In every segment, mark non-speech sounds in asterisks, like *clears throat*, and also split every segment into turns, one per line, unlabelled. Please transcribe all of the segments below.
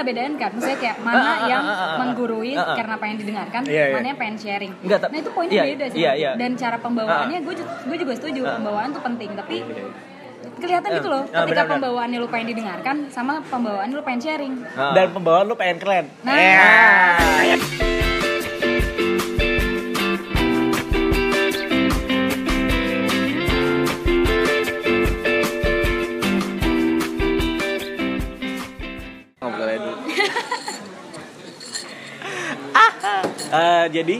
bisa bedain kan maksudnya kayak mana
ah,
yang
ah, ah, ah.
menggurui
Ah, ah.
karena pengen didengarkan
Iya, iya.
mana yang pengen sharing
Enggak,
nah itu poinnya
iya,
beda sih
iya, iya.
dan cara pembawaannya gue gue juga setuju
Ah.
pembawaan tuh penting tapi kelihatan gitu loh ketika
benar, benar.
pembawaannya lu pengen didengarkan sama pembawaannya lu pengen sharing
Ah.
Dan pembawaan lu pengen keren.
Nah.
Ya. Jadi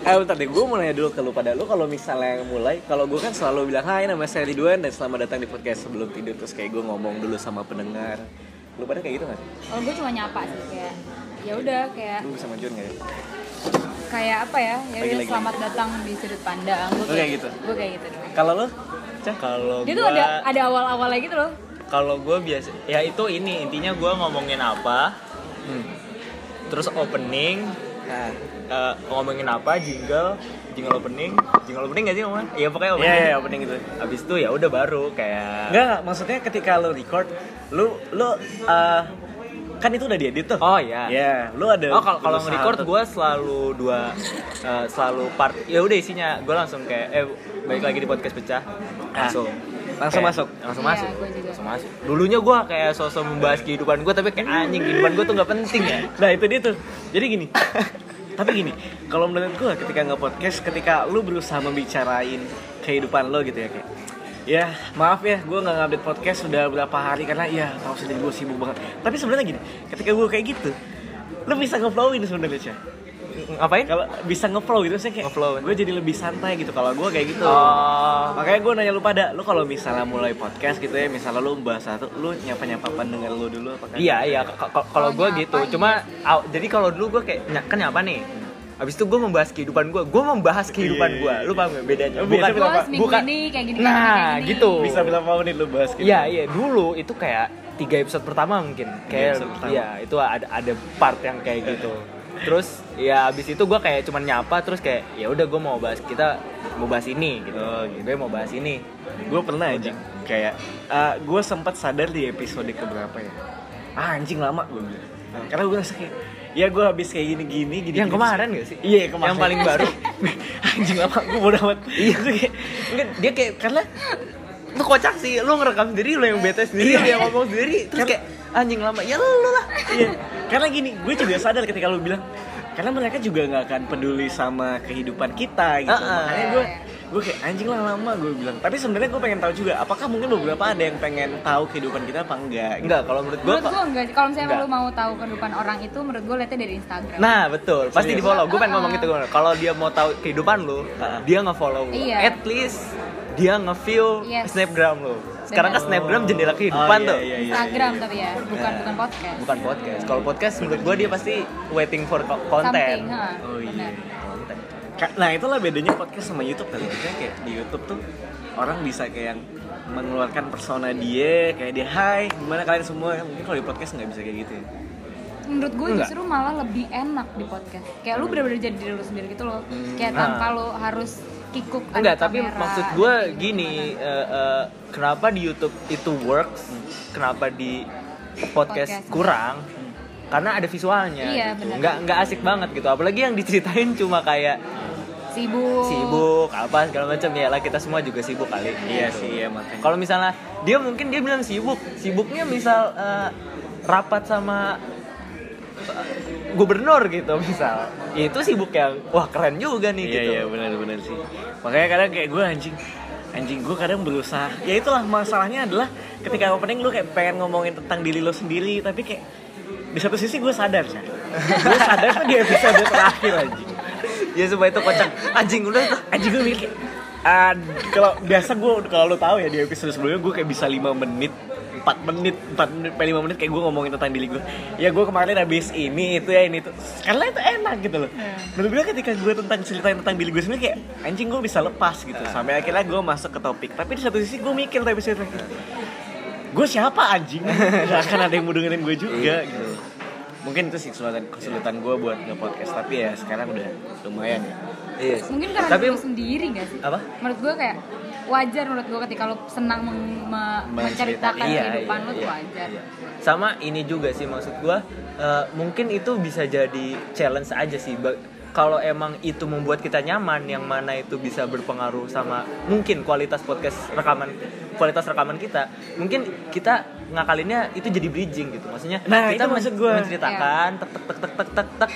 Eh bentar deh, gue mau nanya dulu ke lu pada lu kalau misalnya mulai, kalau gue kan selalu bilang Hai nama saya Ridwan dan selamat datang di podcast sebelum tidur Terus kayak gue ngomong dulu sama pendengar Lu pada kayak gitu gak sih?
kalau gue cuma nyapa sih kayak ya udah kayak
Lu bisa majuin gak ya?
kayak apa ya ya
Lagi, lagi.
selamat datang di sudut pandang gue
kayak gitu?
gue kayak gitu doang.
Kalau lu? Cah?
Kalau
dia
gua
tuh ada ada awal awalnya gitu loh
kalau gue biasa ya itu ini intinya gue ngomongin apa
Hmm.
terus opening
Nah,
eh, ngomongin apa jingle? Jingle opening? Jingle opening gak sih ngomong iya pokoknya
iya
opening.
Iya opening gitu
abis itu ya udah baru kayak
Enggak, maksudnya ketika lu record Lu, lu, eh kan itu udah diedit tuh.
Oh ya
Iya, lu ada
Oh kalau kalau nge-record
untuk-
gue selalu dua eh, selalu part ya udah isinya gue langsung kayak eh balik lagi di podcast pecah langsung
Langsung
Kayak-
masuk?
langsung
Iya,
masuk
gua juga.
langsung masuk. Dulunya gue kayak sosok membahas kehidupan gue tapi kayak anjing kehidupan gue tuh nggak penting ya. *laughs*
Nah itu dia tuh. Jadi gini. *laughs* Tapi gini Kalau menurut gue ketika nge-podcast Ketika lu berusaha membicarain Kehidupan lo gitu ya kayak Ya maaf ya gue gak ngupdate podcast Sudah berapa hari Karena ya tau sendiri gue sibuk banget. Tapi sebenarnya gini Ketika gue kayak gitu Lu bisa nge-flowin sebenarnya
ngapain
Kalau bisa nge-flow gitu Saya kayak
Nge-flow.
Gue jadi lebih santai gitu Kalau gue kayak gitu
oh
Makanya gue nanya lu pada Lu kalau misalnya mulai podcast gitu ya Misalnya lu bahas satu Lu nyapa-nyapa pendengar lu dulu apa kan?
Iya iya kalau
Kalau
gue
nyapa,
gitu
iya.
cuma aw- jadi kalau dulu gue kayak ny- kan nyapa nih Abis itu gue membahas kehidupan gue, gue membahas kehidupan
Iya,
gue,
iya,
lu paham gak bedanya?
Oh,
Bukan,
biasa berapa?
seminggu
bukan.
ini kayak gini
Nah,
kayak gini,
gitu.
Bisa berapa menit lu bahas gitu
Iya iya dulu itu kayak tiga episode pertama mungkin kayak iya itu ada ada part yang kayak gitu. Terus ya abis itu gue kayak cuman nyapa terus kayak ya udah gue mau bahas kita mau bahas ini gitu.
Oh, gitu.
Gue mau bahas ini.
gue pernah anjing kayak gue sempat sadar di episode keberapa ya ah, anjing lama gue bilang karena gue ngerasa kayak ya gue habis kayak gini gini gini
Yang
gini.
kemarin gak sih?
iya yang kemarin
Yang paling baru. *laughs*
anjing lama gue bodo amat iya kayak
Enggak, dia kayak karena lu kocak sih, lu ngerekam sendiri, lu yang bete sendiri, yang ngomong sendiri, terus kayak anjing lama, ya lu lah.
iya karena gini gue juga sadar ketika lu bilang karena mereka juga nggak akan peduli sama kehidupan kita gitu
Ah, ah.
makanya gue gue kayak anjing lah lama gue bilang tapi sebenarnya gue pengen tahu juga apakah mungkin beberapa ada yang pengen tahu kehidupan kita apa enggak gitu.
Enggak, kalau menurut gue
menurut gue enggak kalau misalnya
Enggak.
lu mau tahu kehidupan orang itu menurut gue lihatnya dari Instagram
Nah betul, pasti
Serius?
di follow. Gue pengen
Ah.
ngomong gitu. Kalau dia mau tahu kehidupan lu,
Ah.
dia nge-follow lu.
Iya.
At least dia nge-view
Yes.
snapgram lu. Sekarang kan snapgram jendela kehidupan
Oh, iya,
tuh.
iya, iya.
Instagram tapi ya bukan bukan podcast
Bukan podcast. Kalau podcast menurut gue dia pasti waiting for content.
ha,
Oh, iya.
Konten.
Nah itulah bedanya podcast sama YouTube kali ya Kayak kayak di YouTube tuh orang bisa kayak yang mengeluarkan persona dia kayak dia Hai gimana kalian semua mungkin kalau di podcast nggak bisa kayak gitu ya
menurut gue
Enggak.
justru malah lebih enak di podcast kayak lu bener-bener jadi diri lu sendiri gitu loh kayak
Ah.
tanpa lu harus kikuk
Enggak, tapi
kamera,
maksud gue gini, eh, eh, kenapa di YouTube itu works, kenapa di podcast,
Podcast.
kurang? Karena ada visualnya.
Iya,
gitu. Nggak nggak asik banget gitu. Apalagi yang diceritain cuma kayak
sibuk
sibuk apa segala macam ya lah kita semua juga sibuk kali.
Iya
Gitu.
sih ya makanya
Kalau misalnya dia mungkin dia bilang sibuk, sibuknya misal eh, rapat sama gubernur gitu misal. Ya, itu sibuk yang wah keren juga nih
Iya
gitu.
iya benar-benar sih. Makanya kadang kayak gue anjing anjing gue kadang berusaha. Ya itulah masalahnya adalah ketika opening lu kayak pengen ngomongin tentang diri lo sendiri tapi kayak di satu sisi gue sadar sih gue sadar tuh di episode terakhir anjing.
Ya supaya itu kocak. Anjing udah tuh.
Anjing gue mikir ah, kalau biasa gue kalau lo tahu ya di episode sebelumnya gue kayak bisa 5 menit 4 menit 4 menit sampai 5 menit kayak gue ngomongin tentang diri gue ya gue kemarin habis ini itu ya ini itu karena itu enak gitu loh. Menurut gue ketika gue tentang ceritain tentang diri gue sendiri kayak anjing gue bisa lepas gitu. Sampai akhirnya gue masuk ke topik. Tapi di satu sisi gue mikir tapi terakhir gue siapa anjing? Gak akan ada yang mau dengerin gue juga gitu. Mungkin itu sih kesulitan kesulitan gue buat nge podcast tapi ya sekarang udah lumayan ya.
Iya.
Mungkin karena
tapi
sendiri gak sih?
Apa?
Menurut gue kayak wajar menurut gue ketika lo senang meng- me- menceritakan
Iya,
kehidupan
iya,
lo tuh
iya,
wajar.
Iya. sama ini juga sih maksud gua eh, mungkin itu bisa jadi challenge aja sih. Ba- kalau emang itu membuat kita nyaman yang mana itu bisa berpengaruh sama mungkin kualitas podcast rekaman kualitas rekaman kita mungkin kita ngakalinnya itu jadi bridging gitu. Maksudnya
Nah,
kita
itu maksud gua.
menceritakan tek tek tek tek tek tek tek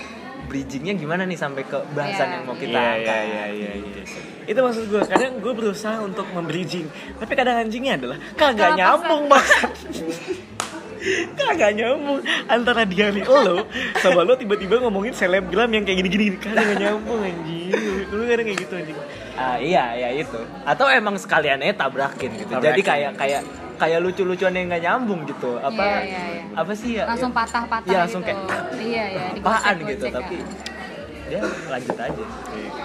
bridgingnya gimana nih sampai ke bahasan
Iya.
yang mau kita
Iya,
angkat?
iya, iya, iya, iya. Itu maksud gue, kadang gue berusaha untuk membridging Tapi kadang anjingnya adalah kagak nyambung banget *laughs* Kagak nyambung Antara diari lo Sama lo tiba-tiba ngomongin selebgram yang kayak gini-gini. Kagak nyambung anjing. Lu kadang kayak gitu anjing.
Ah, iya iya itu. Atau emang sekaliannya tabrakin gitu.
Tabrakin.
jadi kayak kayak kayak lucu-lucuan yang nggak nyambung gitu apa
Iya, iya, iya.
apa sih ya
langsung patah-patah
Iya, langsung
gitu
kayak,
iya iya
apaan gitu
ya.
tapi dia lanjut aja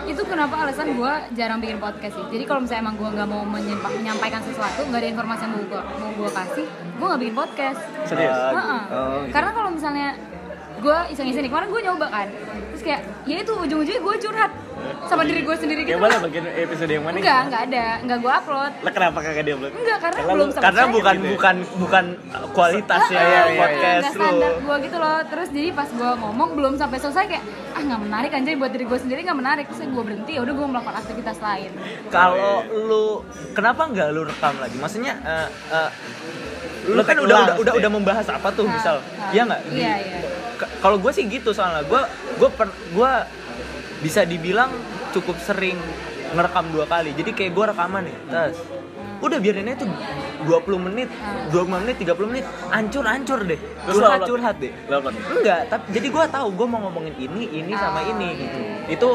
itu kenapa alasan gue jarang bikin podcast sih jadi kalau misalnya emang gue nggak mau menyampaikan sesuatu nggak ada informasi yang mau gue mau gue kasih gue nggak bikin podcast
Serius?
Ah,
Heeh.
Oh, gitu.
karena kalau misalnya gue iseng-iseng. Nih kemarin gue nyoba kan. Terus kayak ya itu ujung-ujungnya gue curhat sama diri gue sendiri gitu
Yang mana bagian episode yang mana?
enggak enggak ada. Enggak gue upload.
Lah kenapa kagak dia upload?
enggak karena,
Karena
belum
karena bukan
gitu. ya?
bukan bukan kualitas ya
Ah,
iya, iya,
podcast
nggak
lu
standar gue gitu loh. Terus jadi pas gue ngomong belum sampai selesai kayak ah nggak menarik anjir buat diri gue sendiri nggak menarik. Terus gue berhenti ya udah gue melakukan aktivitas lain.
Kalau lu kenapa nggak lu rekam lagi? Maksudnya eh, eh, lu
Lu
kan udah udah udah,
ya?
udah membahas apa tuh
Nah,
misal.
nah.
iya nggak?
Iya, iya.
Kalau gue sih gitu soalnya gue gue per gue bisa dibilang cukup sering ngerekam dua kali jadi kayak gue rekaman nih terus udah biarin aja tuh 20 menit, 20 menit, 30 menit, hancur deh,
Terus lu
curhat
upload?
curhat deh. Enggak, tapi jadi gue tahu gue mau ngomongin ini, ini sama
Oh,
ini gitu. Itu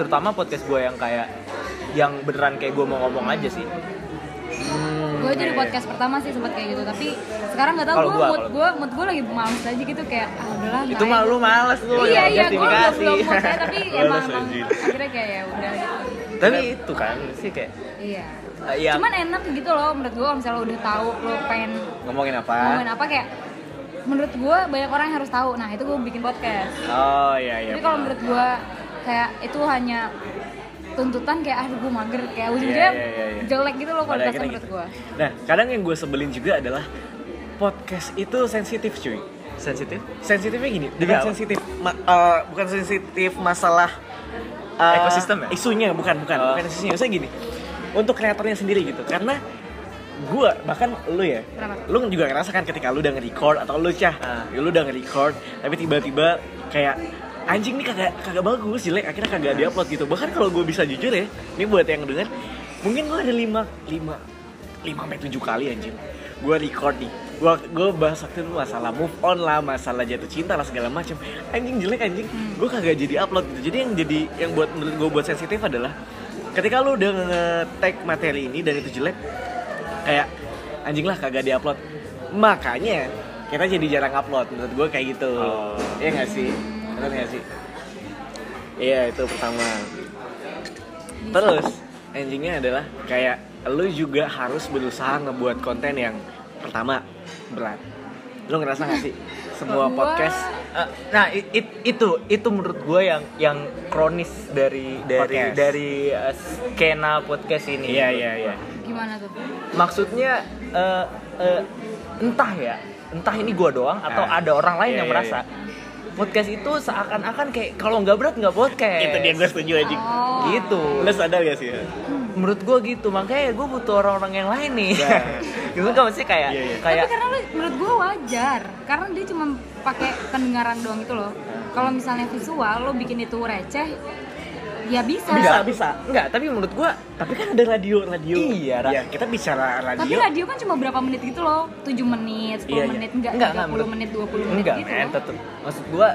terutama podcast gue yang kayak yang beneran kayak gue mau ngomong aja sih.
Gue jadi podcast pertama sih sempat kayak gitu tapi sekarang nggak tahu
Kalau
gue
gua,
mood gue mood gue lagi males aja gitu kayak ah udahlah
Itu mah
ya.
lu males lu.
iya
ya,
iya gue belum
justifikasi.
belum mood ya tapi *laughs* emang emang akhirnya kayak ya udah gitu
Tapi itu kan sih kayak
iya
eh, yang
cuman enak gitu loh menurut gue misalnya lo udah tahu lo pengen
Ngomongin apa?
ngomongin apa kayak menurut gue banyak orang yang harus tahu nah itu gue bikin podcast
Oh iya iya.
tapi kalau menurut gue kayak itu hanya tuntutan kayak aduh gue mager kayak ujungnya
Iya, iya, iya, iya.
jelek gitu loh kualitasnya menurut
gitu.
gue
Nah, kadang yang gue sebelin juga adalah podcast itu sensitif cuy.
sensitif.
Sensitifnya gini,
Demi
bukan sensitif, ma- eh, bukan sensitif masalah eh,
Ekosistem ya?
Isunya bukan, bukan,
Oh.
bukan isunya. Maksudnya gini, untuk kreatornya sendiri gitu, karena gue bahkan lu ya,
Kenapa?
lu juga ngerasa kan ketika lu udah nge-record atau lu cah,
Ah.
ya lu udah nge-record, tapi tiba-tiba kayak anjing nih kagak kagak bagus jelek. Akhirnya kagak diupload gitu. Bahkan kalau gue bisa jujur ya ini buat yang denger mungkin gue ada lima lima lima sampai tujuh kali anjing. Gue record nih. Gue gue bahas waktu itu masalah move on lah masalah jatuh cinta lah segala macam anjing jelek anjing. Gue kagak jadi upload gitu. Jadi yang jadi yang buat menurut gue buat sensitif adalah ketika lu udah nge-tag materi ini dan itu jelek kayak anjing lah kagak diupload. Makanya kita jadi jarang upload. Menurut gue kayak gitu.
Oh.
iya gak sih bener gak sih? Iya itu pertama. Terus endingnya adalah kayak lu juga harus berusaha ngebuat konten yang pertama berat. Lu ngerasa gak sih? Semua podcast
Eh, nah i- it- itu itu menurut gue yang yang kronis dari dari
Podcast.
dari eh, skena podcast ini.
iya iya iya.
Gimana tuh?
Maksudnya eh, eh, entah ya, entah ini gue doang atau
Ah.
ada orang lain
Iya,
yang
iya,
merasa podcast itu seakan-akan kayak kalau nggak berat nggak podcast.
itu dia gue setuju anjing
oh
Gitu.
lu sadar gak sih
Menurut gue gitu, makanya gue butuh orang-orang yang lain nih.
Nah. *laughs*
gitu kan maksudnya kayak
Iya, iya.
kayak
tapi karena lu menurut gue wajar karena dia cuma pakai pendengaran doang itu loh kalau misalnya visual lo bikin itu receh ya bisa,
bisa bisa.
Enggak, tapi menurut gue
tapi kan ada radio radio.
Iya, Ra.
ya kita bicara radio.
Tapi radio kan cuma berapa menit gitu loh. 7 menit 10
Iya, iya.
menit enggak,
Enggak,
30
enggak, menurut-
menit 20 menit
enggak
gitu loh.
tetep. Maksud gua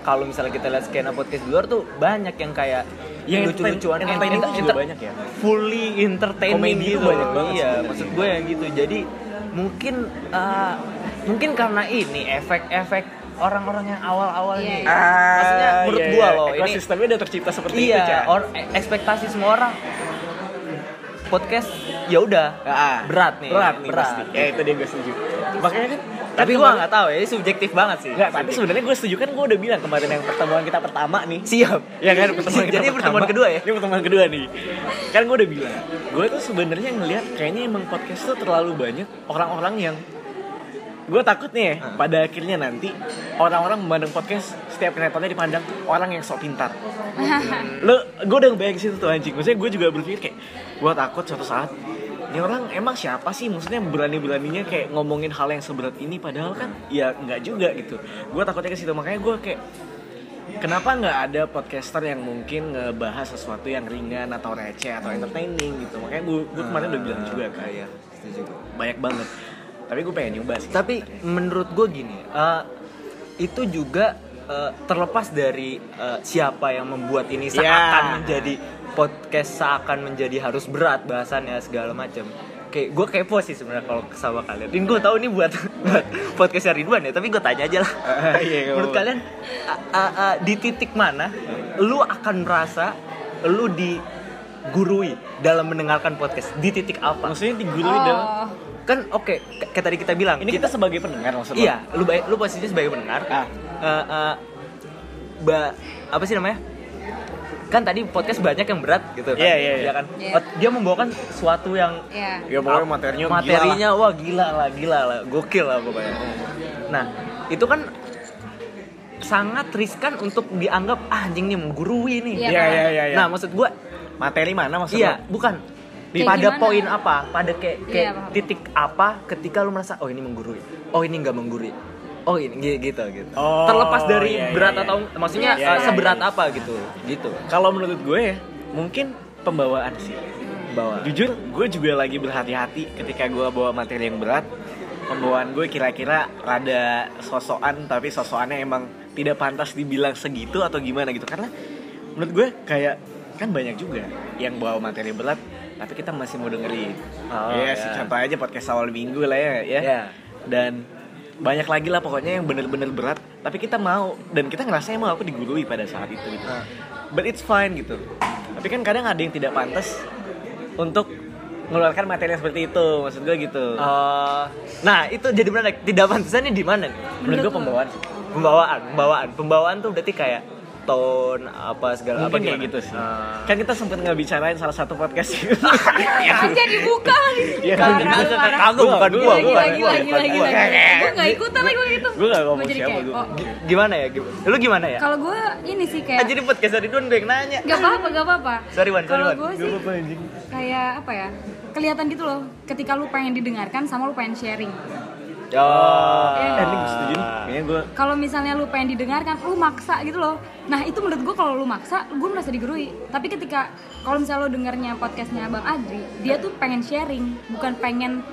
kalau misalnya kita lihat skena podcast di luar tuh banyak yang kayak
Yang
lucu-lucuan
entertain- entertaining
enter-
tuh juga banyak ya.
fully entertaining
Komedi
gitu
tuh banyak banget.
iya maksud gue yang gitu. Jadi mungkin eh, mungkin karena ini efek-efek orang-orang yang awal-awal
Iya,
nih
iya.
maksudnya
Ah,
menurut
iya,
gua
iya.
loh ini
ekosistemnya udah tercipta seperti itu
iya or- e- ekspektasi semua orang podcast ya udah
Ah,
berat nih
berat nih
berat
pasti. ya itu dia gue setuju makanya kan
Tapi gue nggak tahu ya, ini subjektif banget sih.
Enggak, tapi sebenarnya gue setuju kan gue udah bilang kemarin yang pertemuan kita pertama nih.
siap.
Ya kan pertemuan *laughs* kita
Jadi pertemuan
pertama.
kedua ya?
Ini pertemuan kedua nih. Kan gue udah bilang, gue tuh sebenarnya ngelihat kayaknya emang podcast tuh terlalu banyak orang-orang yang gue takut nih ya,
Hmm.
pada akhirnya nanti orang-orang memandang podcast setiap kreatornya dipandang orang yang sok pintar. Lo, gue udah ngebayang situ tuh anjing. Maksudnya gue juga berpikir kayak, gue takut suatu saat ini orang emang siapa sih? Maksudnya berani-beraninya kayak ngomongin hal yang seberat ini padahal kan ya nggak juga gitu. Gue takutnya ke situ. Makanya gue kayak kenapa nggak ada podcaster yang mungkin ngebahas sesuatu yang ringan atau receh atau entertaining gitu? Makanya gue gue kemarin udah bilang juga kayak banyak banget tapi gue pengen nyoba sih
Tapi menurut gue gini, eh, itu juga eh, terlepas dari eh, siapa yang membuat ini
Ya.
seakan menjadi podcast seakan menjadi harus berat bahasannya segala macam. Kayak gue kepo sih sebenarnya kalau sama kalian. Dan gue tahu ini buat *laughs* buat podcastnya Ridwan ya, tapi gue tanya aja lah.
Iya, nggak
Menurut
apa-apa.
kalian a- a- a- di titik mana lu akan merasa lu digurui dalam mendengarkan podcast? Di titik apa?
maksudnya digurui dalam
oh,
Kan oke, k- kayak tadi kita bilang,
ini kita sebagai pendengar maksudnya
Iya, lu baik, lu posisinya sebagai pendengar.
Ah.
Eh, eh, ba, apa sih namanya? Kan tadi podcast banyak yang berat gitu kan.
Iya, iya, iya.
kan?
Iya.
Oh, Dia membawakan sesuatu yang
ya
ya pokoknya materinya gila
materinya wah gila lah, gila lah, gokil lah pokoknya. Nah, itu kan sangat riskan untuk dianggap ah, anjing nih menggurui nih.
Iya,
iya iya iya iya.
Nah, maksud gua
materi mana maksudnya
Iya, bukan.
Kayak
pada
gimana?
poin apa? Pada kayak kayak
Iya,
titik apa ketika lu merasa oh ini menggurui. Oh ini nggak menggurui. Oh ini gi- gitu gitu.
Oh,
Terlepas dari
iya, iya,
berat
iya.
atau maksudnya
Iya, iya,
seberat
iya.
apa gitu. Gitu.
kalau menurut gue ya mungkin pembawaan sih
Bawa.
jujur gue juga lagi berhati-hati ketika gue bawa materi yang berat pembawaan gue kira-kira rada sosokan tapi sosokannya emang tidak pantas dibilang segitu atau gimana gitu karena menurut gue kayak kan banyak juga yang bawa materi berat tapi kita masih mau dengerin
Oh,
ya
ya.
sih contoh aja podcast awal minggu lah ya ya
Ya.
dan banyak lagi lah pokoknya yang bener-bener berat tapi kita mau dan kita ngerasa emang aku digurui pada saat itu gitu
Ah.
but it's fine gitu tapi kan kadang ada yang tidak pantas untuk mengeluarkan materi seperti itu maksud gue gitu
Eh, nah itu jadi menarik. Tidak pantasannya di mana?
menurut gue pembawaan
Pembawaan, pembawaan, pembawaan tuh berarti kayak tone apa segala apa
mungkin kayak
gimana?
gitu sih
Ah.
kan kita sempet nggak bicarain salah satu podcast
aja *laughs* dibuka lagi
Iya,
Parah,
kan,
kagak, bukan
Gua,
gua,
Gila,
bukan
gila,
gua,
gila,
bukan
gila,
gua.
gila. Gue gak ikutan lagi gitu
Gua nggak ngomong
Gua jadi
siapa, gua.
Gi- Gimana ya? Lu gimana ya?
Kalau gue ini sih
Ah,
kayak
jadi podcast dari gue yang nanya.
Gak apa-apa, gak apa-apa
Sorry, Wan, sorry, Wan.
gue sih kayak apa ya Kelihatan gitu loh Ketika lu pengen didengarkan sama lu pengen sharing
Oh.
Iya.
eh ini gue setuju nih. Gue
kalau misalnya lu pengen didengarkan lu maksa gitu loh. Nah itu menurut gue kalau lu maksa gue merasa digurui. Tapi ketika kalau misalnya lu dengarnya podcastnya bang Adri dia tuh pengen sharing bukan pengen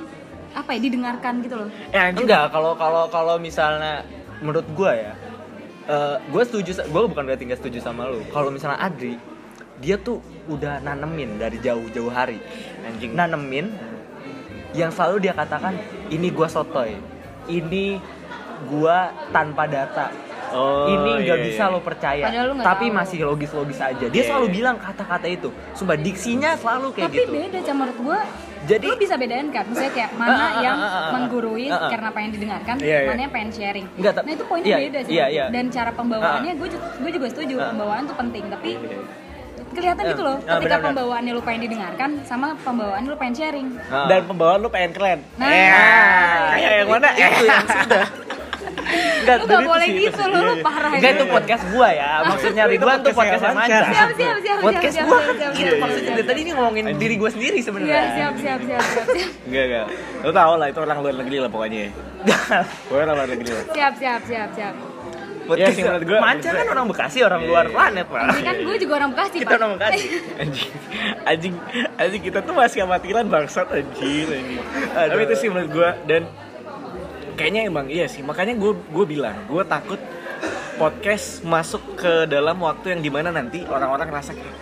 apa ya didengarkan gitu loh.
Eh
Enggak, kalau kalau kalau misalnya menurut gua ya, eh gue setuju, gue bukan berarti nggak setuju sama lu. Kalau misalnya Adri, dia tuh udah nanemin dari jauh-jauh hari,
anjing.
Nanemin yang selalu dia katakan ini gua sotoy, ini gua tanpa data,
oh
ini nggak
iya,
bisa
iya.
lo percaya, tapi
tahu.
masih logis-logis aja. Dia
Iya,
selalu
iya.
bilang kata-kata itu, sumpah diksinya selalu kayak
tapi
gitu.
beda sama menurut gue
Jadi-
lu bisa bedain kan misalnya kayak mana
ah,
yang
ah, ah, ah.
menggurui karena pengen didengarkan
Iya, iya.
mana yang pengen sharing
Enggak, tapi-
nah itu poinnya
iya,
beda sih
iya, iya.
dan cara pembawaannya gue gue juga setuju pembawaan tuh penting tapi
Iya.
Kelihatan gitu loh
Ah,
ketika pembawaannya lu pengen didengarkan sama pembawaannya lu pengen sharing
Ah.
dan pembawaan lu pengen keren
Nah.
ya kayak yang mana eh
itu yang sudah. Enggak, *laughs*
lu gak boleh gitu
sih.
lu lu
Iya, iya.
parah
Enggak
ini.
itu podcast gua ya. Maksudnya
Itu
Ridwan tuh
podcast
podcast
Manca.
Manca.
siap siap siap
Podcast
siap,
gua
siap,
kan
siap,
gitu
siap,
maksudnya
siap,
dari tadi ini ngomongin diri gua sendiri
Iya,
sebenarnya.
siap siap siap siap siap
enggak enggak lu tau lah itu orang luar negeri lah pokoknya *laughs* gue orang luar negeri lah
siap siap siap siap
Iya sih, menurut gua-
Manca kan orang Bekasi, orang luar
iya.
planet, Pak.
ini kan gue juga orang Bekasi
Kita
Pak.
orang Bekasi.
anjing anjing anjing kita tuh masih amatiran bangsat anjing anjing tapi itu sih menurut gue dan kayaknya emang iya sih makanya gue gue bilang gue takut podcast masuk ke dalam waktu yang di mana nanti orang-orang ngerasa kayak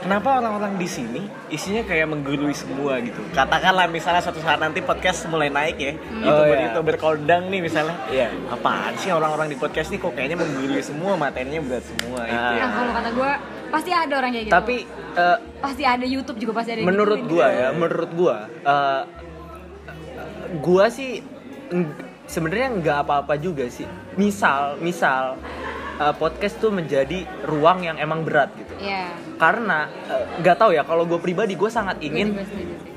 kenapa orang-orang di sini isinya kayak menggurui semua gitu katakanlah misalnya suatu saat nanti podcast mulai naik ya youtuber
Oh, iya.
youtuber kondang nih misalnya
Iya.
apaan sih orang-orang di podcast nih kok kayaknya menggurui semua materinya berat semua itu
Ah.
ya
nah kalau kata gue pasti ada orang kayak gitu
Tapi eh,
pasti ada YouTube juga pasti ada
menurut
gituin.
gua ya, menurut gua eh, gua sih sebenarnya nggak apa-apa juga sih misal misal uh, podcast tuh menjadi ruang yang emang berat gitu.
Iya.
karena uh, nggak tahu ya kalau gue pribadi gue sangat ingin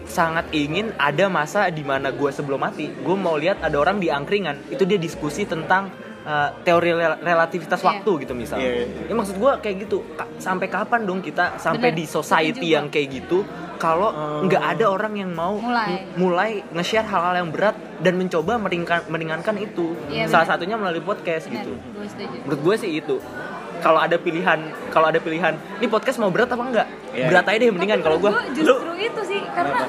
sangat ingin ada masa di mana gue sebelum mati gue mau lihat ada orang di angkringan. Itu dia diskusi tentang uh, teori rel- relativitas
Iya.
waktu gitu misalnya
Iya, iya.
ya maksud gue kayak gitu Ka- sampai kapan dong kita sampai
Bener,
di society yang kayak gitu kalau
Oh.
nggak ada orang yang mau
Mulai.
mulai nge-share hal-hal yang berat dan mencoba meringkan, meringankan itu
Iya,
salah
bener.
satunya melalui podcast
Benar,
gitu
gue setuju.
menurut gue sih itu kalau ada pilihan kalau ada pilihan ini podcast mau berat apa enggak
Iya.
berat aja deh mendingan kalau gue
gua justru itu sih karena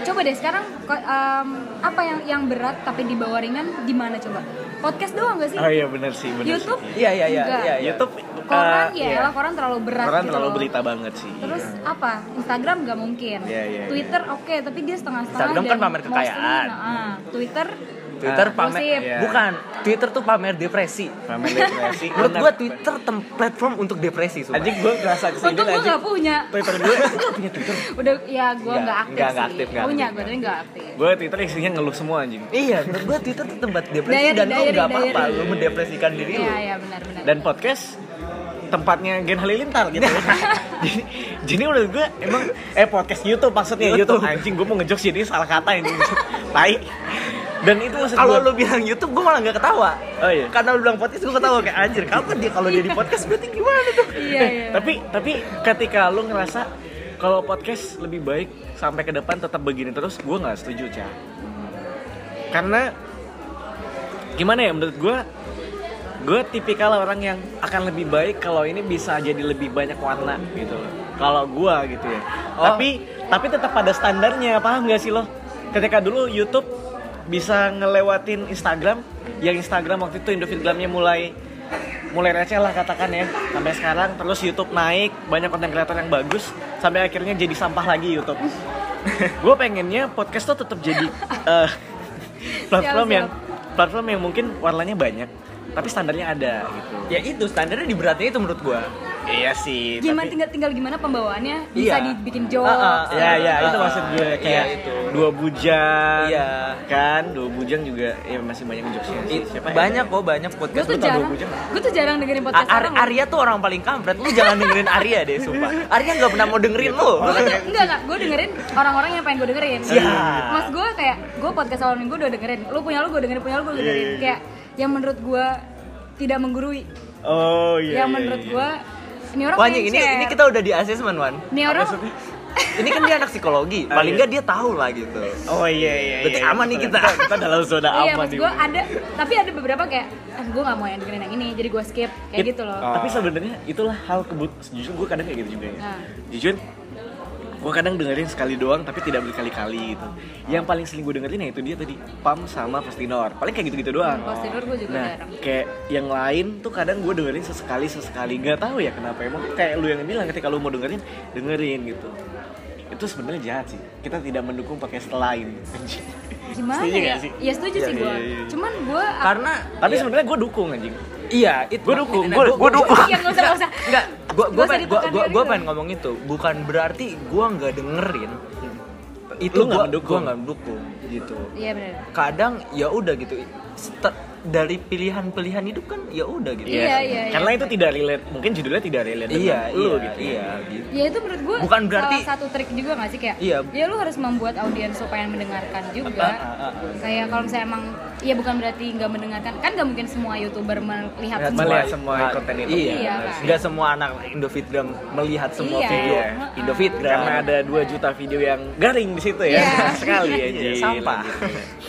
coba deh sekarang em, apa yang yang berat tapi dibawa ringan di mana coba podcast doang gak sih
Oh iya benar sih, benar
YouTube
sih.
iya iya iya iya iya.
YouTube
koran
eh,
ya
iya.
koran terlalu berat
Koran
gitu
terlalu
loh.
berita banget sih.
Terus apa? Instagram nggak mungkin.
Iya, iya, iya.
Twitter oke, tapi dia setengah-setengah.
Instagram kan pamer
mostly,
kekayaan.
nah, Twitter
Twitter
Ah,
pamer.
Iya.
bukan Twitter tuh pamer depresi
Pamer depresi. *laughs*
menurut
Benar.
gue Twitter tem- platform untuk depresi sumpah.
Anjing gue ngerasa ke sini
Untung gue nggak punya.
Twitter gue *laughs* gue punya Twitter.
Udah ya gue
Nggak,
nggak aktif sih.
nggak aktif, nggak
punya
aktif,
gue tapi nggak aktif.
Gue Twitter isinya ngeluh semua anjing.
iya menurut gue Twitter tuh tempat depresi
Diary,
dan lo nggak apa-apa lo mendepresikan diri lo
Iya iya benar-benar.
Dan podcast tempatnya Gen Halilintar gitu. *laughs* jadi, jadi menurut gue emang eh podcast YouTube maksudnya
YouTube.
YouTube, anjing gue mau ngejok sih ini salah kata ini. Tai. Dan itu maksud
kalau lo bilang YouTube gue malah nggak ketawa
Oh iya.
karena lo bilang podcast gue ketawa kayak anjir kapan dia kalau dia di podcast berarti gimana tuh
Iya iya.
tapi tapi ketika lu ngerasa kalau podcast lebih baik sampai ke depan tetap begini terus gue nggak setuju cah karena gimana ya menurut gue gue tipikal orang yang akan lebih baik kalau ini bisa jadi lebih banyak warna gitu loh kalau gue gitu ya
Oh.
tapi tapi tetap pada standarnya paham gak sih lo ketika dulu YouTube bisa ngelewatin Instagram yang Instagram waktu itu Indofitgramnya mulai mulai receh lah katakan ya. Sampai sekarang terus YouTube naik banyak konten kreator yang bagus sampai akhirnya jadi sampah lagi YouTube. *laughs* Gue pengennya podcast tuh tetap jadi eh, platform
Siap,
yang platform yang mungkin warnanya banyak tapi standarnya ada gitu.
Ya itu standarnya di beratnya itu menurut gue
iya sih
Gimana
tapi
tinggal tinggal gimana pembawaannya bisa
Iya.
dibikin jokes.
Ah, ah,
ya ya itu maksud gue
iya,
kayak
itu.
dua bujang
Iya.
kan dua bujang juga ya masih banyak jokesnya sih. Siapa ya?
banyak kok banyak
Gue
podcast
tuh
Lu tau
jarang,
dua bujang nggak?
gue tuh jarang dengerin podcast
Ar-
orang.
Arya tuh orang paling kampret lu jangan dengerin Arya deh sumpah Arya nggak pernah mau dengerin lu
Gua tuh, enggak enggak, gue dengerin orang-orang yang pengen gue dengerin.
Siap.
Mas gue kayak gue podcast awal minggu udah dengerin. Lu punya lu gue dengerin, punya lu gue
Iya,
dengerin.
iya, iya.
Kayak yang menurut gue tidak menggurui.
oh iya
yang
iya,
menurut
iya.
gue ini orang
Wah ini, ini kita udah di assessment Wan
Ini orang
Maksudnya?
Ini kan dia anak psikologi *laughs*
Ah,
Paling
iya.
nggak dia tahu lah gitu
oh iya iya
Berarti
iya,
aman nih
betul.
kita.
kita dalam zona
Iya,
aman
maksud
nih
gue ada, tapi ada beberapa kayak, ah gue gak mau yang dengerin yang ini, jadi gue skip, kayak
It-
gitu loh.
Tapi sebenarnya itulah hal kebut. Jujur gue kadang kayak gitu juga ya.
Nah.
Jujur, gue kadang dengerin sekali doang tapi tidak berkali-kali gitu. Yang paling sering gue dengerin ya itu dia tadi Pam sama Postinor. Paling kayak gitu-gitu doang.
Pas tidur gue juga
Nah,
jarang.
kayak yang lain tuh kadang gue dengerin sesekali sesekali nggak tahu ya kenapa emang kayak lu yang bilang ketika lu mau dengerin dengerin gitu itu sebenarnya jahat sih kita tidak mendukung podcast lain
Gimana
Setuju
ya?
sih?
Ya setuju
Iya,
sih gue.
iya, iya.
Cuman gue
Karena
tapi
ya,
sebenarnya gue dukung anjing
Iya itu
Gua dukung,
Nah,
gua- gua dukung.
Iya, nggak usah.
Enggak Gue
Nggak
gue
usah
pengen, gua,
ditekan
gua,
kayak
gua pengen ngomong itu Bukan berarti gue nggak dengerin Itu gue
mendukung.
Gue nggak mendukung gitu
Iya benar.
Kadang ya udah gitu dari pilihan-pilihan hidup kan ya udah gitu
Iya, iya, iya.
karena itu tidak relate mungkin judulnya tidak relate
Iya
dengan lu
iya
gitu
iya gitu
Ya itu menurut gue
Bukan berarti-
salah satu trik juga gak sih kayak
Iya.
ya lu harus membuat audiens supaya mendengarkan juga
Ah, ah, ah,
kayak kalau misalnya emang ya bukan berarti nggak mendengarkan kan nggak mungkin semua youtuber melihat
Melihat
semua
Melihat semua konten itu.
Iya,
Iya, kan?
nggak semua anak Indofitgram melihat semua
Iya.
video
Iya.
Indofitgram.
karena ada 2 juta video yang garing di situ ya
Iya. *laughs*
sekali
Iya,
aja
sampah.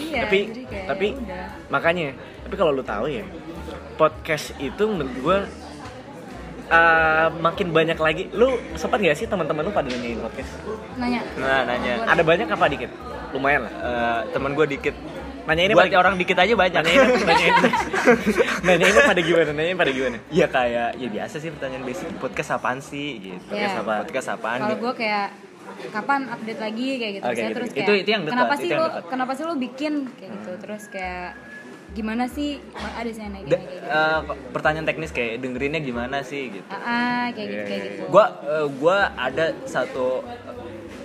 Iya
tapi
jadi kayak
tapi
ya udah.
makanya tapi kalau lu tahu ya podcast itu menurut gua uh, makin banyak lagi lu sempat gak sih teman-teman lu pada nanyain podcast
nanya
Nah, nanya.
Ada banyak apa dikit lumayan lah
Eh, teman gue dikit.
nanyainnya
Buat
pada
orang dikit aja banyak.
nanyain nanyain nanyainnya pada gimana nanyain pada gimana
Ya kayak ya biasa sih pertanyaan basic podcast apaan sih gitu.
Iya.
Podcast apa?
Podcast apaan
kalau
gitu.
gue kayak kapan update lagi kayak gitu. Misalnya
gitu.
terus
Itu-
kayak
itu yang dekat,
kenapa
itu
sih
yang
lo
dekat.
kenapa sih lo bikin kayak gitu. Terus kayak gimana sih? Ada sih yang kayak kayak gitu.
eh, pertanyaan teknis kayak dengerinnya gimana sih? gitu.
ah, ah, kayak gitu
Iya,
kayak gitu.
Gua eh, gua ada satu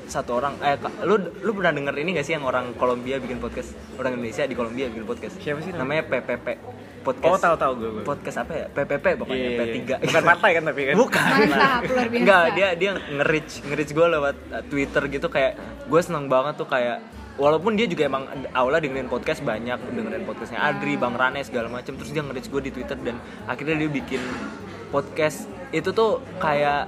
satu orang eh lu lu pernah denger ini gak sih yang orang Kolombia bikin podcast? Orang Indonesia di Kolombia bikin podcast.
Siapa sih
namanya PPP podcast
Oh tahu tahu gue. gue.
podcast apa ya PPP pokoknya
Iya, iya,
P3
iya. Bukan partai kan tapi kan.
bukan
Mantap, luar biasa.
Enggak, dia dia nge-reach nge-reach gue lewat uh, Twitter gitu kayak gue seneng banget tuh kayak walaupun dia juga emang awalnya dengerin podcast banyak dengerin podcastnya Adri, Bang Rane segala macam terus dia nge-reach gue di Twitter dan akhirnya dia bikin podcast itu tuh kayak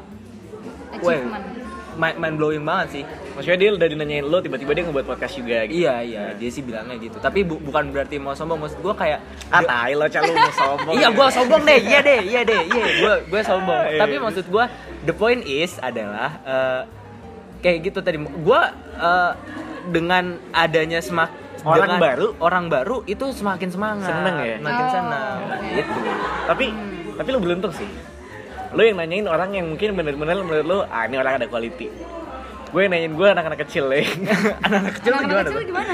weh,
Achievement.
Mind, mind blowing banget sih.
Maksudnya dia udah dinanyain lo tiba-tiba dia ngebuat podcast juga gitu.
Iya iya, dia sih bilangnya gitu. Tapi bu- bukan berarti mau sombong, maksud gue kayak
Ah, tai lo calo mau sombong.
iya gue sombong deh iya deh iya deh iya gue gue sombong
Iya.
tapi maksud gue the point is adalah eh, kayak gitu tadi gue eh, dengan adanya semak
Orang
dengan
baru?
orang baru itu semakin semangat
Seneng ya?
semakin
Oh,
senang gitu
Tapi tapi lo beruntung sih. Lo yang nanyain orang yang mungkin bener-bener menurut lo ah ini orang ada quality. Gue yang nanyain gue anak-anak kecil ya. *laughs*
anak-anak kecil
Anak-anak
gimana
kecil gimana?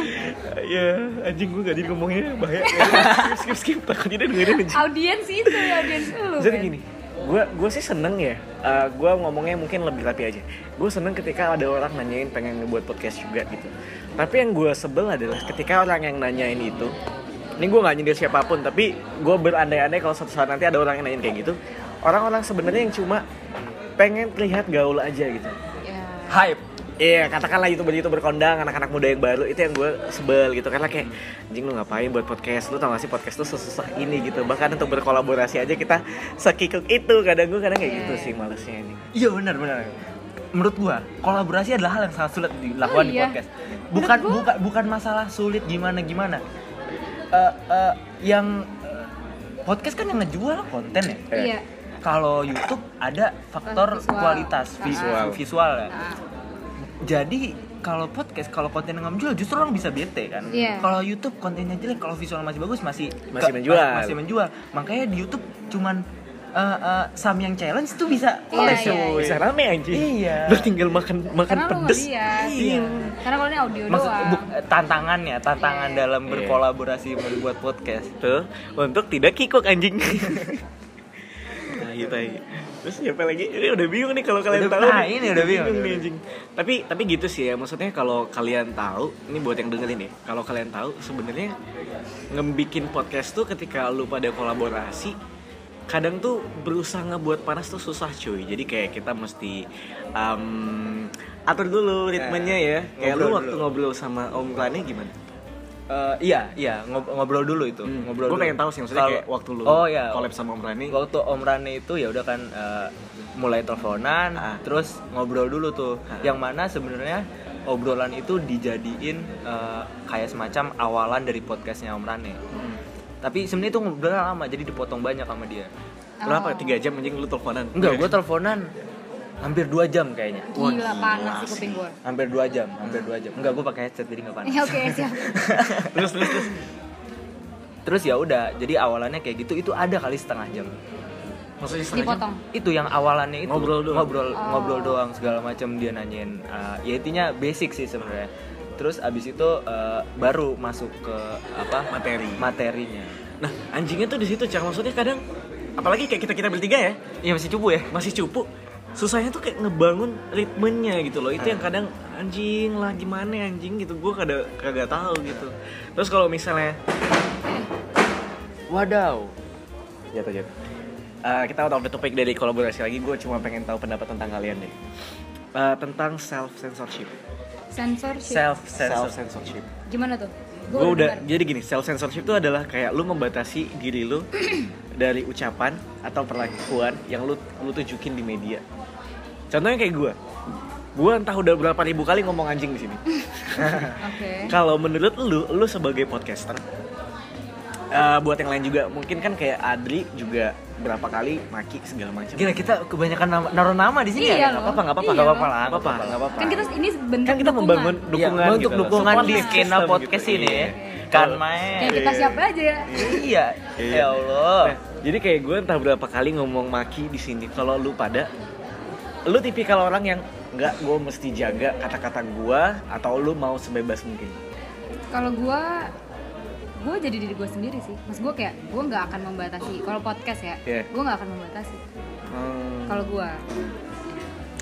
Ya anjing gue gak jadi ngomongnya bahaya. *laughs* skip skip skip takutnya dia dengerin anjing.
Audiens itu, audiens lu.
Jadi gini, gue gue sih seneng ya. Uh, gue ngomongnya mungkin lebih rapi aja. Gue seneng ketika ada orang nanyain pengen ngebuat podcast juga gitu. Tapi yang gue sebel adalah ketika orang yang nanyain itu, ini gue nggak nyindir siapa pun, tapi gue berandai-andai kalau suatu saat nanti ada orang yang nanyain kayak gitu, orang-orang sebenarnya yang cuma pengen terlihat gaul aja gitu.
Ya.
hype
Iya, katakanlah youtuber youtuber kondang, anak-anak muda yang baru itu yang gue sebel gitu karena kayak anjing lu ngapain buat podcast, lu tau gak sih podcast lu sesusah ini gitu. Bahkan untuk berkolaborasi aja kita sekikuk itu kadang gue kadang kayak gitu sih malesnya ini.
iya benar benar menurut gua kolaborasi adalah hal yang sangat sulit dilakukan
Oh,
di
iya.
podcast bukan bukan bukan masalah sulit gimana gimana Eh, eh, yang eh, podcast kan yang ngejual konten ya
Iya.
Kalau YouTube ada faktor
Visual.
kualitas vi-
Visual.
visual ya.
Ah.
Jadi kalau podcast kalau konten nggak menjual justru orang bisa bete kan.
Iya.
Kalau YouTube kontennya jelek kalau visual masih bagus masih
Masih menjual.
Masih menjual. Makanya di YouTube cuman eh, eh, Sam yang challenge tuh bisa collab,
iya,
cuy.
Bisa rame anjing.
Iya.
Lu tinggal makan makan
Karena
pedes.
Iya.
Karena kalau ini audio
Maksud
doang.
buk- eh, tantangannya, tantangan
Iya.
dalam
Iya.
berkolaborasi membuat podcast.
Tuh, untuk tidak kikuk anjing. *laughs* nah, gitu aja. Terus siapa lagi? Ini udah bingung nih kalau kalian
Udah-
tahu.
nah,
nih.
ini udah bingung.
nih anjing. Tapi tapi gitu sih ya, maksudnya kalau kalian tahu, ini buat yang dengerin ya. Kalau kalian tahu sebenarnya ngebikin podcast tuh ketika lu pada kolaborasi kadang tuh berusaha ngebuat panas tuh susah cuy jadi kayak kita mesti um, atur dulu ritmenya ya kayak lu waktu
dulu.
ngobrol sama Om Rani gimana?
Eh, iya, iya, ngob- ngobrol dulu itu. Ngobrol
gue
dulu.
pengen tahu sih maksudnya kayak waktu lu
Oh iya.
collab sama Om Rani
waktu Om Rane itu ya udah kan eh, mulai teleponan
Ah.
terus ngobrol dulu tuh
Ah.
yang mana sebenarnya obrolan itu dijadiin eh, kayak semacam awalan dari podcastnya Om Rane
Hmm.
tapi sebenarnya itu ngobrol lama jadi dipotong banyak sama dia
Berapa?
Oh.
Tiga jam anjing lu teleponan?
enggak gue *laughs* teleponan hampir dua jam kayaknya
Gila panas sih kuping gue.
hampir dua jam hampir dua jam enggak gue pakai headset jadi nggak panas
Ya *laughs* oke siap. *laughs*
terus terus terus.
terus ya udah jadi awalannya kayak gitu itu ada kali setengah jam
Maksudnya setengah jam?
Dipotong.
itu yang awalannya itu
Ngobrol doang.
ngobrol,
Oh.
ngobrol doang segala macam dia nanyain uh, ya intinya basic sih sebenarnya terus abis itu uh, baru masuk ke apa
Materi.
materinya
Nah, anjingnya tuh di situ, Cang. Maksudnya kadang apalagi kayak kita kita bertiga ya,
iya masih cupu ya
masih cupu. Susahnya tuh kayak ngebangun ritmenya gitu loh. Itu yang kadang anjing lah gimana anjing gitu. Gue kadang kagak tahu gitu. Terus kalau misalnya
wadaw
jatuh jatuh. Eh, kita out of the topic dari kolaborasi lagi. Gue cuma pengen tahu pendapat tentang kalian deh. Eh, tentang self censorship.
Censorship.
self
censorship.
Gimana tuh? Gua
gue udah
dengar.
jadi gini self censorship itu adalah kayak lu membatasi diri lu *clears throat* dari ucapan atau perlakuan yang lu lu tunjukin di media contohnya kayak gue gue entah udah berapa ribu kali ngomong anjing di sini *laughs*
Oke.
kalau menurut lu lu sebagai podcaster eh, buat yang lain juga mungkin kan kayak Adri juga berapa kali maki segala macam
gila kita kebanyakan nama, naruh nama di sini
Iya
ya
loh.
apa-apa nggak apa-apa
Iya
nggak apa-apa lah nggak apa-apa
Nggak
nggak apa-apa
Kan kita ini bentuk
kan kita
dukungan.
membangun
Iya,
dukungan
untuk
gitu loh.
dukungan
Support
di skena
gitu.
podcast ini
Iya.
ya kan main
Kayak kita siapa aja ya.
iya
Iya.
ya Allah
Nah, jadi kayak gue entah berapa kali ngomong maki di sini. Kalau lu pada, lu tipikal orang yang nggak gue mesti jaga kata-kata gue atau lu mau sebebas mungkin.
Kalau gua gue jadi diri gue sendiri sih. Mas gue kayak gue nggak akan membatasi. Kalau podcast ya,
Iya.
gue nggak akan membatasi.
Hmm.
Kalau gue,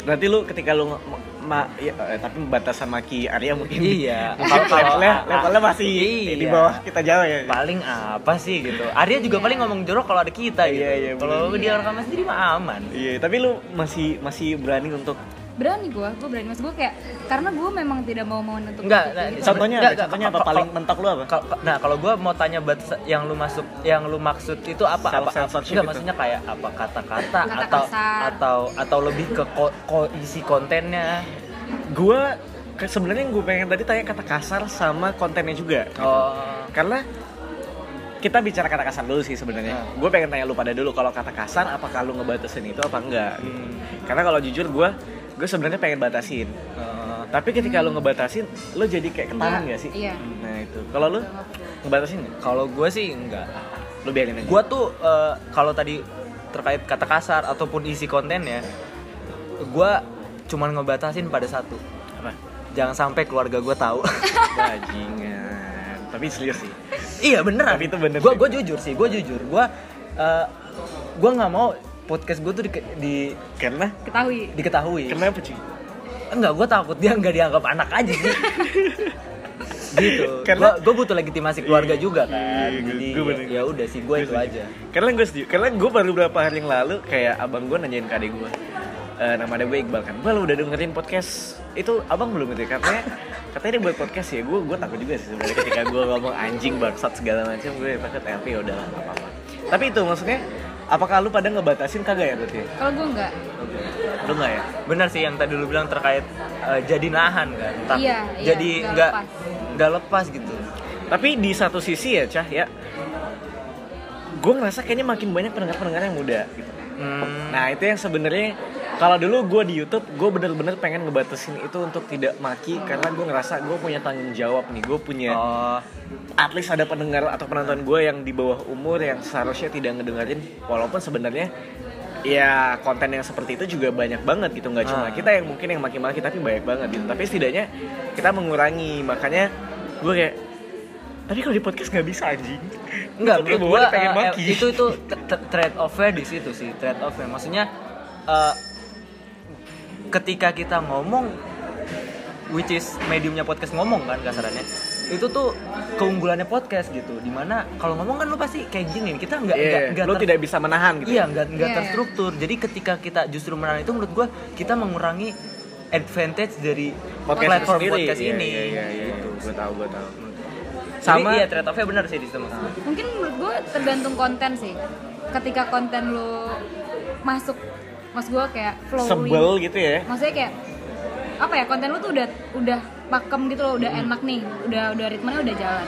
Berarti lu ketika lu ma, ya, eh, tapi batasan maki Arya mungkin
Iya. *laughs*
kalau
Kalau-
levelnya levelnya masih
Iya.
di bawah kita jauh ya.
paling apa sih gitu Arya juga
Iya.
paling ngomong jorok kalau ada kita gitu
Iya, iya,
kalau dia rekaman sendiri mah aman
Iya, tapi lu masih masih berani untuk
berani gue gue berani mas gue kayak karena gue memang tidak mau mau untuk
Enggak,
untuk
nah,
gitu.
contohnya
Enggak,
apa?
enggak,
Contohnya apa? Paling mentok lu apa?
Nah kalau gue mau tanya batas yang lu masuk yang lu maksud itu apa apa
censorship
enggak
itu.
maksudnya kayak apa kata-kata
Kata
atau atau atau lebih ke ko- ko- isi kontennya
Gua ke- sebenarnya yang gue pengen tadi tanya kata kasar sama kontennya juga.
oh
Karena kita bicara kata kasar dulu sih sebenarnya.
Hmm.
Gue pengen tanya lu pada dulu kalau kata kasar apakah lu ngebatasin itu apa enggak?
Hmm.
Karena kalau jujur gue gue sebenarnya pengen batasin.
eh,
Tapi ketika lu ngebatasin, lu jadi kayak ketahan
Iya,
gak sih?
iya.
Nah itu. Kalau lu ngebatasin nggak?
kalau gue sih enggak
Lu biarin aja.
gue tuh eh, kalau tadi terkait kata kasar ataupun isi kontennya gue cuman ngebatasin pada satu
apa?
jangan sampai keluarga gue tahu *laughs*
Bajingan. Tapi serius sih.
iya beneran
Tapi itu bener
gue gue jujur sih gue jujur gue eh gue nggak mau podcast gue tuh di, di
Karena
ketahui
diketahui
kenapa cuy?
enggak gue takut dia nggak dianggap anak aja sih *laughs* gitu
Karena-
gue butuh legitimasi keluarga juga kan
Iya,
jadi
gua bener.
ya udah sih gue itu aja
Karena gue setuju. Karena gue baru beberapa hari yang lalu kayak abang gue nanyain ke adik gue. Eh, nama ada gue Iqbal kan. Bal udah dengerin podcast itu abang belum itu ya? katanya katanya dia buat podcast ya. Gue gue takut juga sih sebenarnya ketika gue ngomong anjing bangsat segala macam gue takut tapi ya udah nggak apa-apa. Tapi itu maksudnya apakah lu pada ngebatasin kagak ya berarti?
kalau gue enggak
Lu nggak ya?
benar sih yang tadi lu bilang terkait eh, jadi nahan kan Entah-
Iya, iya,
jadi
nggak
nggak
lepas.
lepas gitu
Tapi di satu sisi ya Cah ya gue ngerasa kayaknya makin banyak pendengar-pendengar yang muda gitu.
Hmm,
Nah itu yang sebenarnya kalau dulu gue di YouTube gue bener-bener pengen ngebatasin itu untuk tidak maki karena gue ngerasa gue punya tanggung jawab nih. Gue punya
oh.
at least ada pendengar atau penonton gue yang di bawah umur yang seharusnya tidak ngedengerin. Walaupun sebenarnya ya konten yang seperti itu juga banyak banget gitu. Nggak cuma
Ah.
kita yang mungkin yang maki-maki tapi banyak banget gitu. Tapi setidaknya kita mengurangi. Makanya gue kayak tapi kalau di podcast nggak bisa anjing. Kayak
menurut gua
pengen
eh,
maki.
itu itu trade off-nya di situ sih, trade off-nya. Maksudnya eh, ketika kita ngomong which is mediumnya podcast ngomong kan kasarannya. Itu tuh keunggulannya podcast gitu. Di mana kalau ngomong kan lu pasti kayak gini, kita nggak
Iya,
nggak nggak
lo tidak bisa menahan gitu
Iya, nggak nggak
Iya.
terstruktur. Jadi ketika kita justru menahan itu menurut gua kita mengurangi advantage dari
podcast
platform
sendiri.
podcast
Iya,
ini.
iya iya iya
Gitu.
gue tahu gue tahu
Sama
Sama-
iya trade off-nya benar sih di situ gua.
mungkin menurut gue tergantung konten sih ketika konten lo masuk mas gue kayak flowing
sebel gitu ya
maksudnya kayak apa ya konten lu tuh udah udah pakem gitu loh udah enak nih udah udah ritmenya udah jalan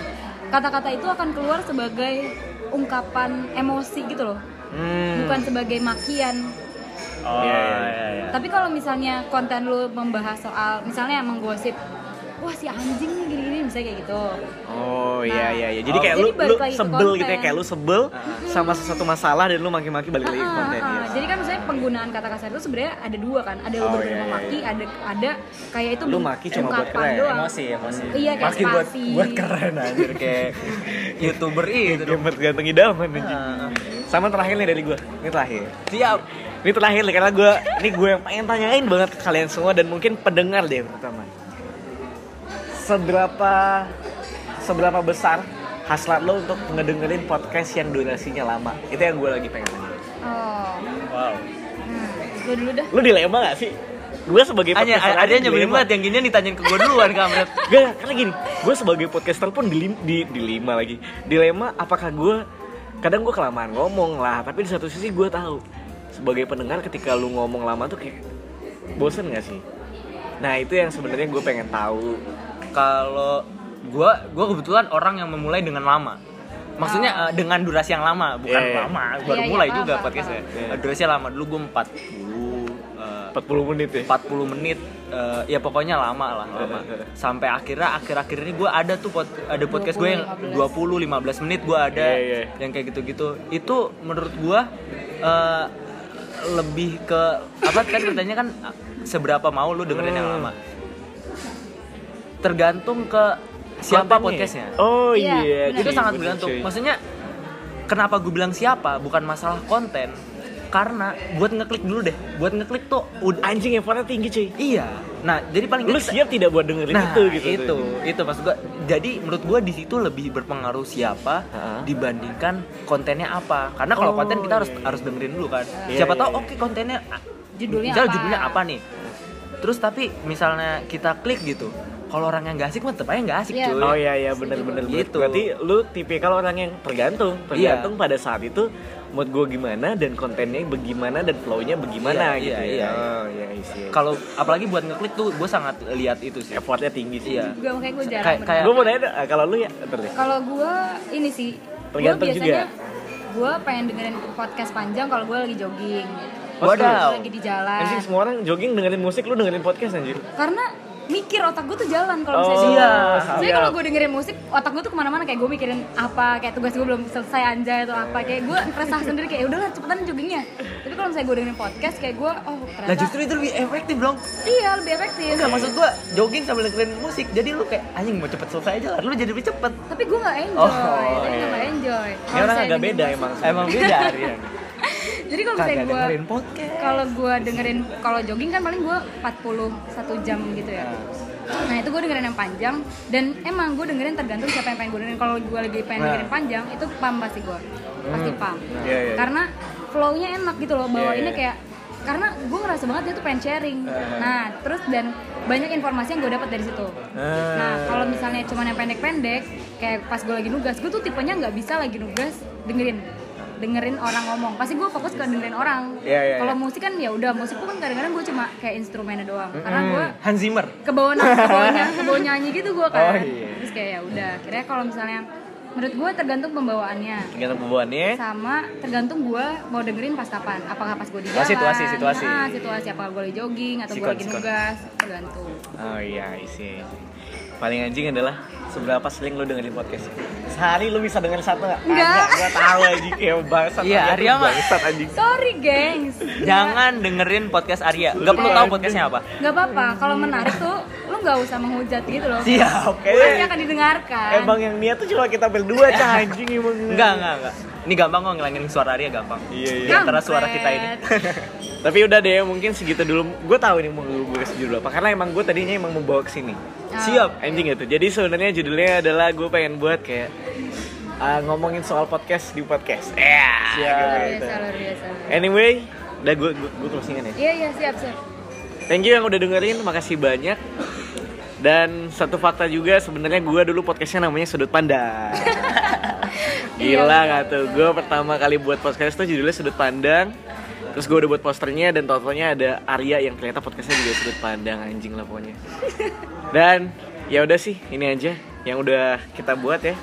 kata-kata itu akan keluar sebagai ungkapan emosi gitu loh
hmm.
bukan sebagai makian
Oh,
Iya,
iya,
iya.
iya.
tapi kalau misalnya konten lu membahas soal misalnya menggosip wah si anjing nih gini-gini misalnya kayak gitu
Oh
Nah,
iya iya iya. Jadi
oh,
kayak
jadi
lu
balik
lu sebel
konten.
gitu ya kayak lu sebel sama sesuatu masalah dan lu maki-maki balik lagi ke
Ah,
konten
ah,
ya.
Jadi kan misalnya penggunaan kata kasar itu sebenarnya ada dua kan, ada lu
Oh, iya, iya,
memaki, ada ada kayak itu
Lu maki cuma buat keren,
doang.
emosi emosi
Iya, kayak
Maki buat buat keren anjir *laughs* kayak youtuber itu
Gamer ganteng idaman.
Ah.
Sama terakhir nih dari gua. Ini terakhir.
siap
Ini terakhir nih karena gua ini gue yang pengen tanyain banget ke kalian semua dan mungkin pendengar deh pertama. Seberapa seberapa besar hasrat lo untuk ngedengerin podcast yang durasinya lama? Itu yang gue lagi pengen tanya.
Oh.
wow
Hmm. Lu dulu dah.
Lu dilema gak sih? Gue sebagai
hanya
podcaster
ada nyebelin banget yang gini ditanyain ke gue duluan *laughs* kampret
Gak, karena gini, gue sebagai podcaster pun di, di, dilema lagi Dilema apakah gue, kadang gue kelamaan ngomong lah Tapi di satu sisi gue tahu Sebagai pendengar ketika lu ngomong lama tuh kayak Bosen gak sih? Nah itu yang sebenarnya gue pengen tahu
kalau gue gue kebetulan orang yang memulai dengan lama. Maksudnya eh, dengan durasi yang lama bukan
Iya, iya.
lama baru
Iya, iya,
mulai
paham,
juga podcastnya.
paham.
Eh, durasinya lama dulu gue 40 eh,
40 menit ya?
40 menit eh, ya pokoknya lama lah lama. sampai akhirnya akhir-akhir ini gue ada tuh pod- ada podcast gue yang 20 15 menit gue ada
Iya, iya.
yang kayak gitu-gitu. Itu menurut gue eh, lebih ke apa kan katanya kan seberapa mau lu dengerin yang
Hmm.
lama tergantung ke siapa
Kontennya.
podcastnya
Oh
Iya,
iya,
benar.
itu
cuy,
sangat bergantung maksudnya kenapa gue bilang siapa bukan masalah konten karena buat ngeklik dulu deh buat ngeklik tuh udah
Anjing effortnya tinggi cuy.
iya nah jadi paling
Lu siap tidak buat dengerin
nah
itu gitu.
itu itu maksud gua jadi menurut gua di situ lebih berpengaruh siapa
Heeh.
dibandingkan kontennya apa karena kalau
Oh,
konten kita harus
iya, iya.
harus dengerin dulu kan
Iya,
siapa
iya,
tahu
iya.
oke kontennya
Judulnya apa?
judulnya apa nih terus tapi misalnya kita klik gitu kalau orang yang gak asik mah tetap aja gak asik
Iya.
cuy
Oh iya iya bener bener bener.
Gitu.
Berarti lu tipikal orang yang tergantung,
Iya.
tergantung pada saat itu mood gue gimana dan kontennya bagaimana dan flow-nya bagaimana
Iya,
gitu
iya,
ya.
iya.
Oh iya isi.
kalau apalagi buat ngeklik tuh gue sangat lihat itu sih
effortnya tinggi sih.
iya
juga makanya gue jarang
Kayak-
Gue mau nanya eh, kalau lu ya terus.
kalau gue ini sih gue
Tergantung
biasanya
juga.
gue pengen dengerin podcast panjang kalau gue lagi jogging
Wadaw.
lagi di jalan
Anjing semua orang jogging dengerin musik, lu dengerin podcast anjir.
karena mikir otak gue tuh jalan kalau
Oh,
misalnya
iya.
Soalnya
iya.
kalau gue dengerin musik, otak gue tuh ke mana-mana kayak gue mikirin apa, kayak tugas gue belum selesai anjay atau apa, kayak gue resah *laughs* sendiri kayak "Ya udahlah cepetan joggingnya. Tapi kalau misalnya gue dengerin podcast, kayak gue oh ternyata
nah justru itu lebih efektif dong
iya lebih efektif.
Enggak maksud gua jogging sambil dengerin musik jadi lu kayak anjing mau cepet selesai aja lah lu jadi lebih cepet
Tapi gue nggak enjoy,
Oh,
tapi
iya.
gue nggak enjoy.
Ini
Kalau
orang agak beda
musik-
emang.
emang beda
Jadi kalau misalnya gue
dengerin podcast.
kalau gue dengerin kalau jogging kan paling gue 41 jam gitu ya. Nah. Itu gue dengerin yang panjang dan emang gue dengerin tergantung siapa yang pengen gue dengerin. Kalau gue lagi pengen
Nah.
dengerin panjang itu pam pasti gue pasti pam
Iya, iya.
karena flownya enak gitu loh
Iya, iya.
kayak karena gue ngerasa banget dia tuh pengen sharing. Nah. Terus dan banyak informasi yang gue dapat dari situ.
Ah.
nah kalau misalnya cuma yang pendek-pendek kayak pas gue lagi nugas gue tuh tipenya nggak bisa lagi nugas dengerin dengerin orang ngomong. Pasti gue fokus ke dengerin orang.
Iya, iya,
kalau
iya.
musik kan ya udah musik tuh kan kadang-kadang gue cuma kayak instrumennya doang. Karena gue
Hans Zimmer.
ke bawah ke bawah nyanyi, ke bawah *laughs* nyanyi gitu gue
Oh,
kan
iya.
terus kayak ya udah kira kalau misalnya menurut gue tergantung pembawaannya.
Tergantung pembawaannya.
sama tergantung gue mau dengerin pas kapan. Apakah pas gue di
Oh,
jalan?
situasi, situasi.
Ah, situasi. Apakah gue lagi jogging atau gue lagi nugas? Tergantung.
Oh iya isi. Paling anjing adalah seberapa sering lu dengerin podcast? Sehari lu bisa dengerin satu nggak?
Enggak.
Gue tahu anjing kayak bangsat.
Iya,
Arya
mah.
Bangsat anjing.
sorry gengs
jangan dengerin podcast Arya nggak perlu tahu podcastnya apa
nggak apa-apa kalau menarik tuh lu nggak usah menghujat gitu loh
siap
Kayaknya-
pasti akan didengarkan
Emang yang niat tuh cuma kita berdua cah anjing emang.
enggak enggak enggak ini gampang kok ngilangin suara Arya gampang
Iya, iya.
di antara suara kita ini *laughs*
Tapi udah deh mungkin segitu dulu. Gue tahu ini mau gue kasih judul apa karena emang gue tadinya emang membawa ke sini.
Ah.
siap
Anjing gitu. Jadi sebenarnya judulnya adalah gue pengen buat kayak ah, ngomongin soal podcast di podcast. Ya.
luar
gitu.
biasa luar biasa
Anyway, udah gue gue, gue closingan ya.
iya iya siap siap
Thank you yang udah dengerin, makasih banyak. Dan satu fakta juga sebenarnya gue dulu podcastnya namanya Sudut Pandang. *laughs*
Iya,
Gila gak tuh? Gue pertama kali buat podcast tuh judulnya Sudut Pandang. Terus gue udah buat posternya dan totalnya ada Arya yang ternyata podcastnya juga Sudut Pandang anjing lah pokoknya. *laughs* Dan ya udah sih ini aja yang udah kita buat ya.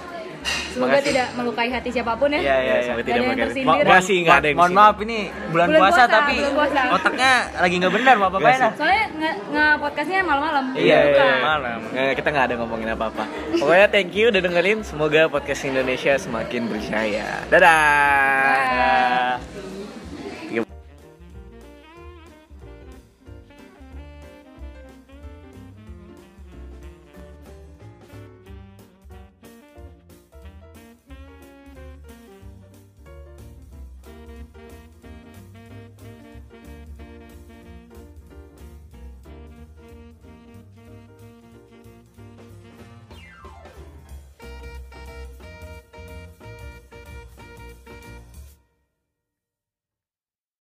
semoga
Makasih.
tidak melukai hati siapa pun ya
Iya, iya, iya.
Sampai
Gak
tidak
ada yang
pakai-
tersindir.
Ma- Makasih nggak ada yang
mohon maaf ini bulan,
Bulan
puasa,
puasa,
tapi
bulan puasa.
otaknya lagi nggak benar apa apa
Nggak
ya
soalnya nge, nge podcastnya malam-malam
Iya, iya, iya.
malam
Nggak, kita nggak ada ngomongin apa-apa. Pokoknya thank you udah dengerin. Semoga podcast Indonesia semakin berjaya. Dadah.
Bye.